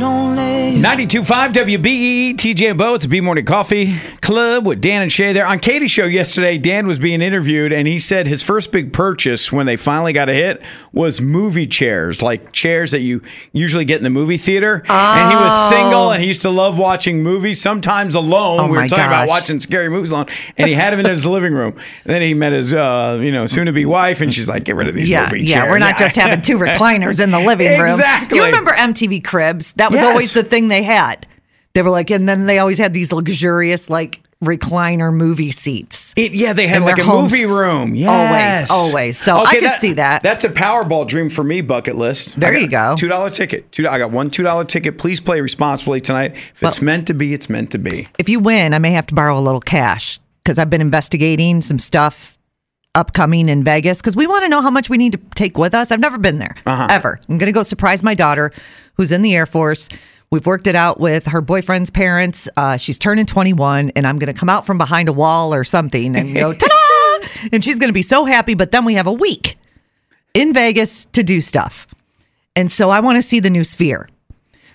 92.5 WBEE, TJ and Bo. It's a B Morning Coffee Club with Dan and Shay there. On Katie's show yesterday, Dan was being interviewed, and he said his first big purchase when they finally got a hit was movie chairs, like chairs that you usually get in the movie theater. And he was single, and he used to love watching movies, sometimes alone. Oh, we were talking about watching scary movies alone, and he had them in his living room. And then he met his, uh, you know, soon-to-be wife, and she's like, "Get rid of these Yeah, movie yeah. chairs." We're not just having two recliners in the living room. Exactly. You remember MTV Cribs? That was Yes. always the thing they had. They were like, and then they always had these luxurious, like recliner movie seats. It, yeah, they had like a movie room. Yes. Always, always. So okay, I could see that. That's a Powerball dream for me bucket list. There you go. Two dollar ticket. Two. I got one two dollar ticket. Please play responsibly tonight. If it's meant to be, it's meant to be. If you win, I may have to borrow a little cash because I've been investigating some stuff upcoming in Vegas because we want to know how much we need to take with us. I've never been there Uh-huh. ever. I'm going to go surprise my daughter who's in the Air Force. We've worked it out with her boyfriend's parents. Uh, she's turning 21, and I'm going to come out from behind a wall or something and go, ta da! And she's going to be so happy. But then we have a week in Vegas to do stuff. And so I want to see the new sphere.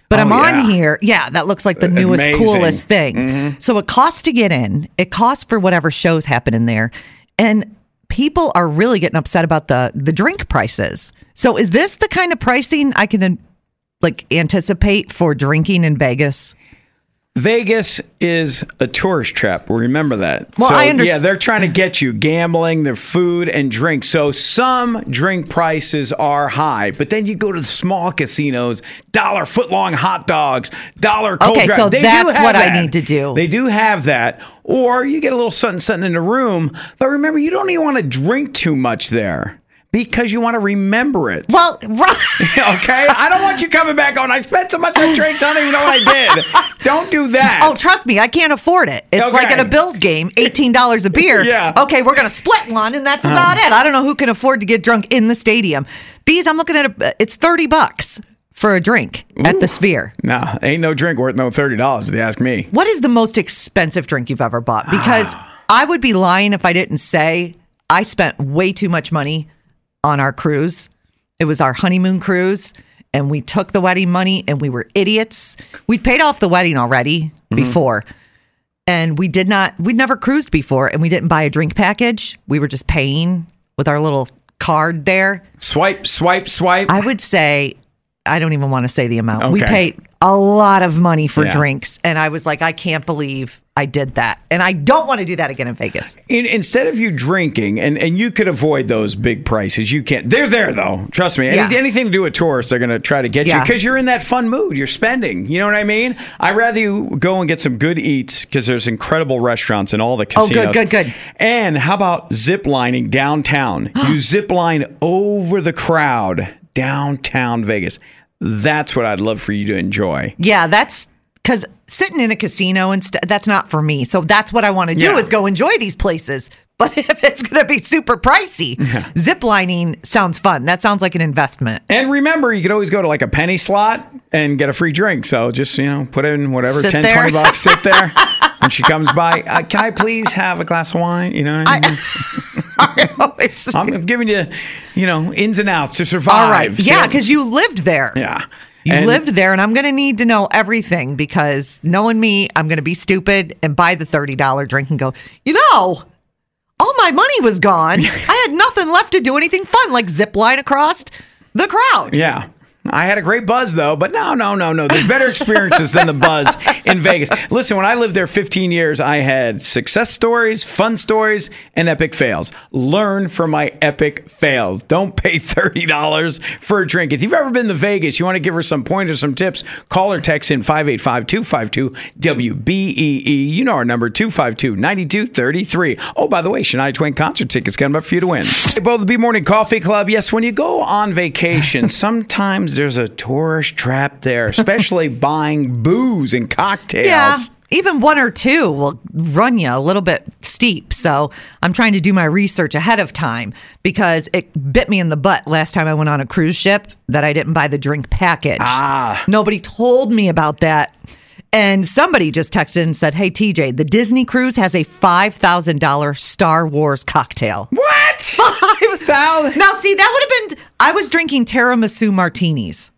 But Oh, I'm yeah. on here. Yeah, that looks like the newest, Amazing. coolest thing. So it costs to get in. It costs for whatever shows happen in there. And people are really getting upset about the the drink prices. So is this the kind of pricing I can like anticipate for drinking in Vegas? Vegas is a tourist trap. Remember that. Well, so, I underst- Yeah, they're trying to get you gambling, their food and drink. So some drink prices are high, but then you go to the small casinos, dollar foot long hot dogs, dollar cold Okay, so They that's what I need to do. They do have that. Or you get a little something something in the room. But remember, you don't even want to drink too much there. Because you want to remember it. Well, right. okay? I don't want you coming back on. I spent so much on drinks, I don't even know what I did. Don't do that. Oh, trust me, I can't afford it. It's like at a Bills game, eighteen dollars a beer. Yeah. Okay, we're gonna split one, and that's about uh-huh. it. I don't know who can afford to get drunk in the stadium. These, I'm looking at a, it's thirty bucks for a drink at the Sphere. No, ain't no drink worth no thirty dollars if you ask me. What is the most expensive drink you've ever bought? Because I would be lying if I didn't say I spent way too much money on our cruise. It was our honeymoon cruise, and we took the wedding money, and we were idiots. We'd paid off the wedding already mm-hmm. before, and we did not. We'd never cruised before, and we didn't buy a drink package. We were just paying with our little card there. Swipe, swipe, swipe. I would say, I don't even want to say the amount. We paid a lot of money for Yeah. drinks. And I was like, I can't believe I did that. And I don't want to do that again in Vegas. In, instead of you drinking, and, and you could avoid those big prices, you can't. They're there though. Trust me. Any, Yeah. Anything to do with tourists, they're going to try to get you because you're in that fun mood. You're spending. You know what I mean? I'd rather you go and get some good eats because there's incredible restaurants in all the casinos. Oh, good, good, good. And how about zip lining downtown? you zip line over the crowd downtown Vegas. That's what I'd love for you to enjoy. Yeah, that's because sitting in a casino and st- that's not for me. So that's what I want to do Yeah. is go enjoy these places. But if it's going to be super pricey, zip lining sounds fun. That sounds like an investment. And remember, you could always go to like a penny slot and get a free drink. So just, you know, put in whatever, Sit 10, there. 20 bucks, sit there. When she comes by, uh, can I please have a glass of wine? You know what I mean? I I'm giving you, you know, ins and outs to survive. All right. Yeah, So- because you lived there. yeah. You And- lived there, and I'm going to need to know everything because knowing me, I'm going to be stupid and buy the $30 drink and go, you know, all my money was gone. I had nothing left to do anything fun, like zip line across the crowd. Yeah. I had a great buzz though, but no, no, no, no. There's better experiences than the buzz in Vegas. Listen, when I lived there 15 years, I had success stories, fun stories, and epic fails. Learn from my epic fails. Don't pay $30 for a drink. If you've ever been to Vegas, you want to give her some pointers, some tips, call or text in 585 252 WBEE. You know our number 252 9233. Oh, by the way, Shania Twain concert tickets coming up for you to win. Hey, both the B Morning Coffee Club. Yes, when you go on vacation, sometimes there's a tourist trap there, especially buying booze and cocktails. Yeah. Even one or two will run you a little bit steep. So I'm trying to do my research ahead of time because it bit me in the butt last time I went on a cruise ship that I didn't buy the drink package. Ah. Nobody told me about that. And somebody just texted and said, Hey, TJ, the Disney cruise has a $5,000 Star Wars cocktail. What? Five thousand. Now, see, that would have been, I was drinking tiramisu martinis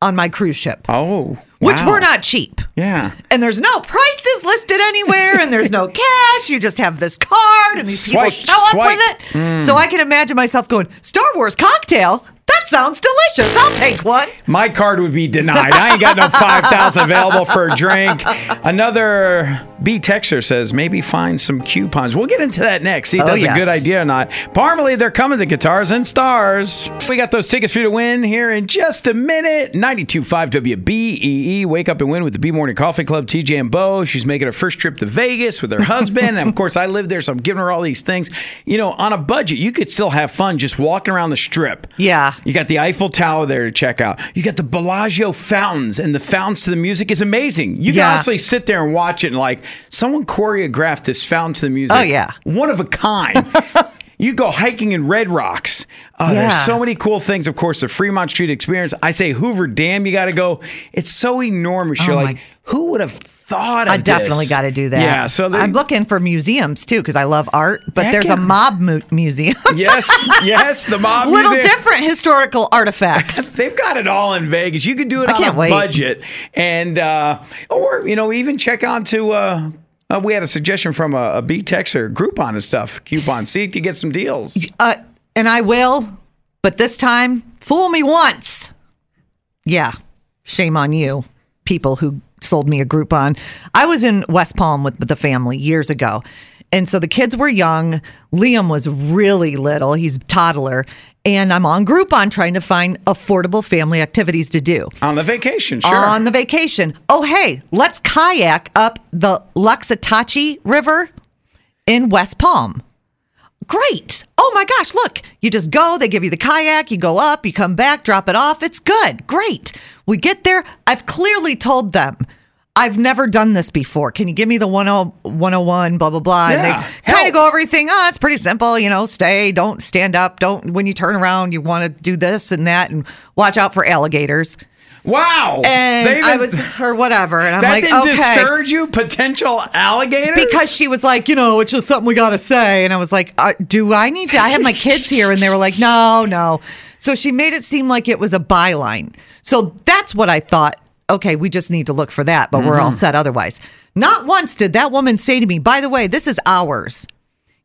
on my cruise ship, Oh, which wow. were not cheap. Yeah. And there's no prices listed anywhere, and there's no cash. You just have this card, and these Swipe, people show swipe. up with it. So mm. I can imagine myself going, Star Wars cocktail? That sounds delicious. I'll take one. My card would be denied. I ain't got no 5000 available for a drink. Another B Texter says maybe find some coupons. We'll get into that next. See if Oh, that's yes. a good idea or not. Parmalee, they're coming to Guitars and Stars. We got those tickets for you to win here in just a minute. 92.5 WBEE. E. Wake up and win with the B Morning Coffee Club. TJ and Bo. She's making her first trip to Vegas with her husband. and of course, I live there, so I'm giving her all these things. You know, on a budget, you could still have fun just walking around the strip. Yeah. You got the Eiffel Tower there to check out. You got the Bellagio fountains, and the fountains to the music is amazing. You can Yeah. honestly sit there and watch it, and like someone choreographed this fountain to the music. Oh, yeah. one of a kind. you go hiking in Red Rocks. Oh, Yeah. There's so many cool things. Of course, the Fremont Street Experience. I say Hoover Dam. You got to go. It's so enormous. You're Oh, like, who would have thought of I definitely got to do that. Yeah. So I'm looking for museums too because I love art, but there's a mob mu- museum. yes, yes, the mob. Museum. Little Museum. different historical artifacts. They've got it all in Vegas. You could do it I on can't a wait. budget, and uh, or you know even check on to. Uh, uh, we had a suggestion from a, a B Texer Groupon and stuff. Coupon. See if you get some deals. Uh, and I will, but this time, fool me once. Yeah, shame on you, people who sold me a Groupon. I was in West Palm with the family years ago. And so the kids were young. Liam was really little. He's a toddler. And I'm on Groupon trying to find affordable family activities to do. On the vacation, sure. On the vacation. Oh, hey, let's kayak up the Loxahatchee River in West Palm. Great. Oh my gosh, look. You just go, they give you the kayak, you go up, you come back, drop it off. It's good. Great. We get there. I've clearly told them. I've never done this before. Can you give me the 10 101, blah, blah, blah? And they kind of go everything. Oh, it's pretty simple. You know, stay, don't stand up. Don't, when you turn around, you want to do this and that and watch out for alligators. Wow. And They I was, or whatever. And I'm that like, didn't okay. discourage you, potential alligators. because she was like, you know, it's just something we got to say. And I was like, uh, do I need to? I have my kids here. And they were like, no, no. So she made it seem like it was a byline. So that's what I thought. Okay, we just need to look for that, but we're all set otherwise. Not once did that woman say to me, by the way, this is ours.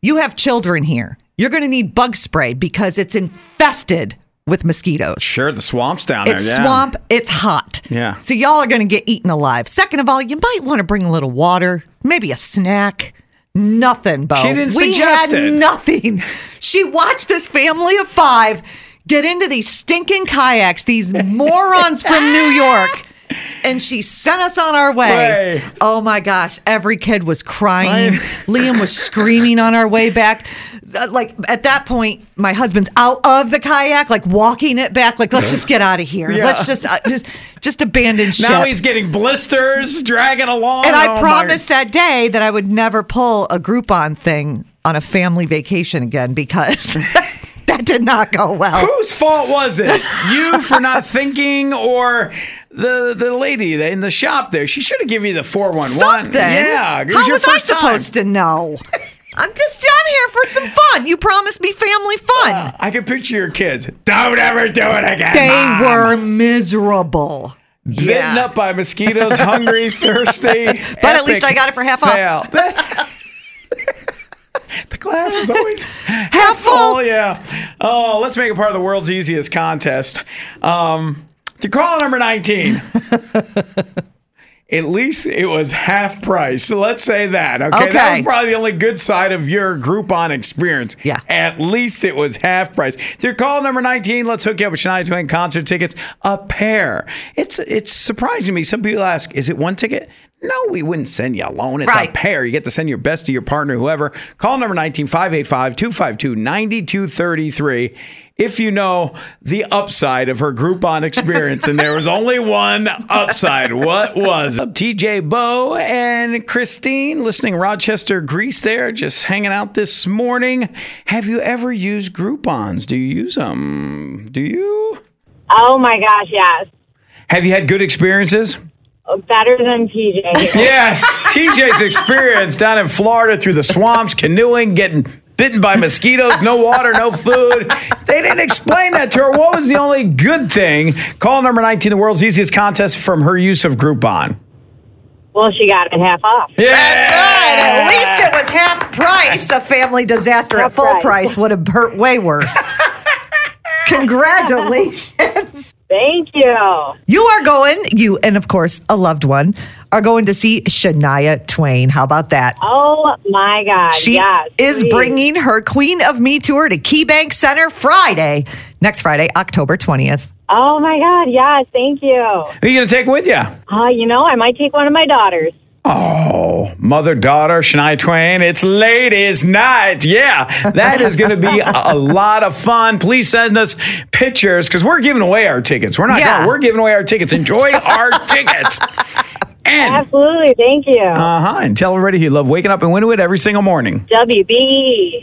You have children here. You're going to need bug spray because it's infested with mosquitoes. sure, the swamp's down It's there. yeah. swamp. It's hot. Yeah. So y'all are going to get eaten alive. Second of all, you might want to bring a little water, maybe a snack. Nothing, Bo. She didn't we suggest had it. nothing. She watched this family of five get into these stinking kayaks, these morons from New York. And she sent us on our way. Way. Oh my gosh. Every kid was crying. Liam was screaming on our way back. Uh, Like at that point, my husband's out of the kayak, like walking it back. Like, let's just get out of here. Yeah. Let's just, uh, just just abandon ship. Now he's getting blisters, dragging along. and Oh, I my- promised that day that I would never pull a Groupon thing on a family vacation again because that did not go well. Whose fault was it? You for not thinking, or the the lady in the shop there? She should have given you the four one one. Yeah, How was I first time. supposed to know? I'm just I'm here for some fun. You promised me family fun. I can picture your kids. Don't ever do it again. they Mom." were miserable. bitten Yeah. up by mosquitoes, hungry, thirsty. But at least I got it for half off. off. The glass is always Half full. Oh yeah. Oh, let's make it part of the world's easiest contest. Um, to call number nineteen. At least it was half price. So let's say that. Okay? That was probably the only good side of your Groupon experience. Yeah. At least it was half price. To your call number 19, let's hook you up with Shania Twain concert tickets, a pair. It's it's surprising to me. Some people ask, is it one ticket? No, we wouldn't send you alone. It's a pair. You get to send your best to your partner, whoever. Call number 19 585 252 9233 if you know the upside of her Groupon experience. and there was only one upside. What was it? TJ Bo and Christine listening Rochester, Greece there, just hanging out this morning. Have you ever used Groupons? Do you use them? Do you? Oh my gosh, yes. Have you had good experiences? Uh, better than TJ. Yes, TJ's experience down in Florida through the swamps, canoeing, getting bitten by mosquitoes, no water, no food. They didn't explain that to her. What was the only good thing? Call number 19, the world's easiest contest from her use of Groupon. well, she got it half off. Yeah. Good. At least it was half price. A family disaster at full price. price would have hurt way worse. Congratulations. Thank you. You are going, you and of course a loved one, are going to see Shania Twain. How about that? Oh my God. She yes. is please. bringing her Queen of Me tour to KeyBank Center Friday, next Friday, October 20th. Oh my God. Yes. Thank you. Who are you going to take with you? Uh, you know, I might take one of my daughters. Oh, mother, daughter, Shania Twain. It's ladies' night. Yeah, that is going to be a, a lot of fun. Please send us pictures because we're giving away our tickets. We're not. Yeah. Going, we're giving away our tickets. Enjoy our tickets. And Absolutely. Thank you. uh huh. And tell everybody you love waking up in Winwood every single morning. WB.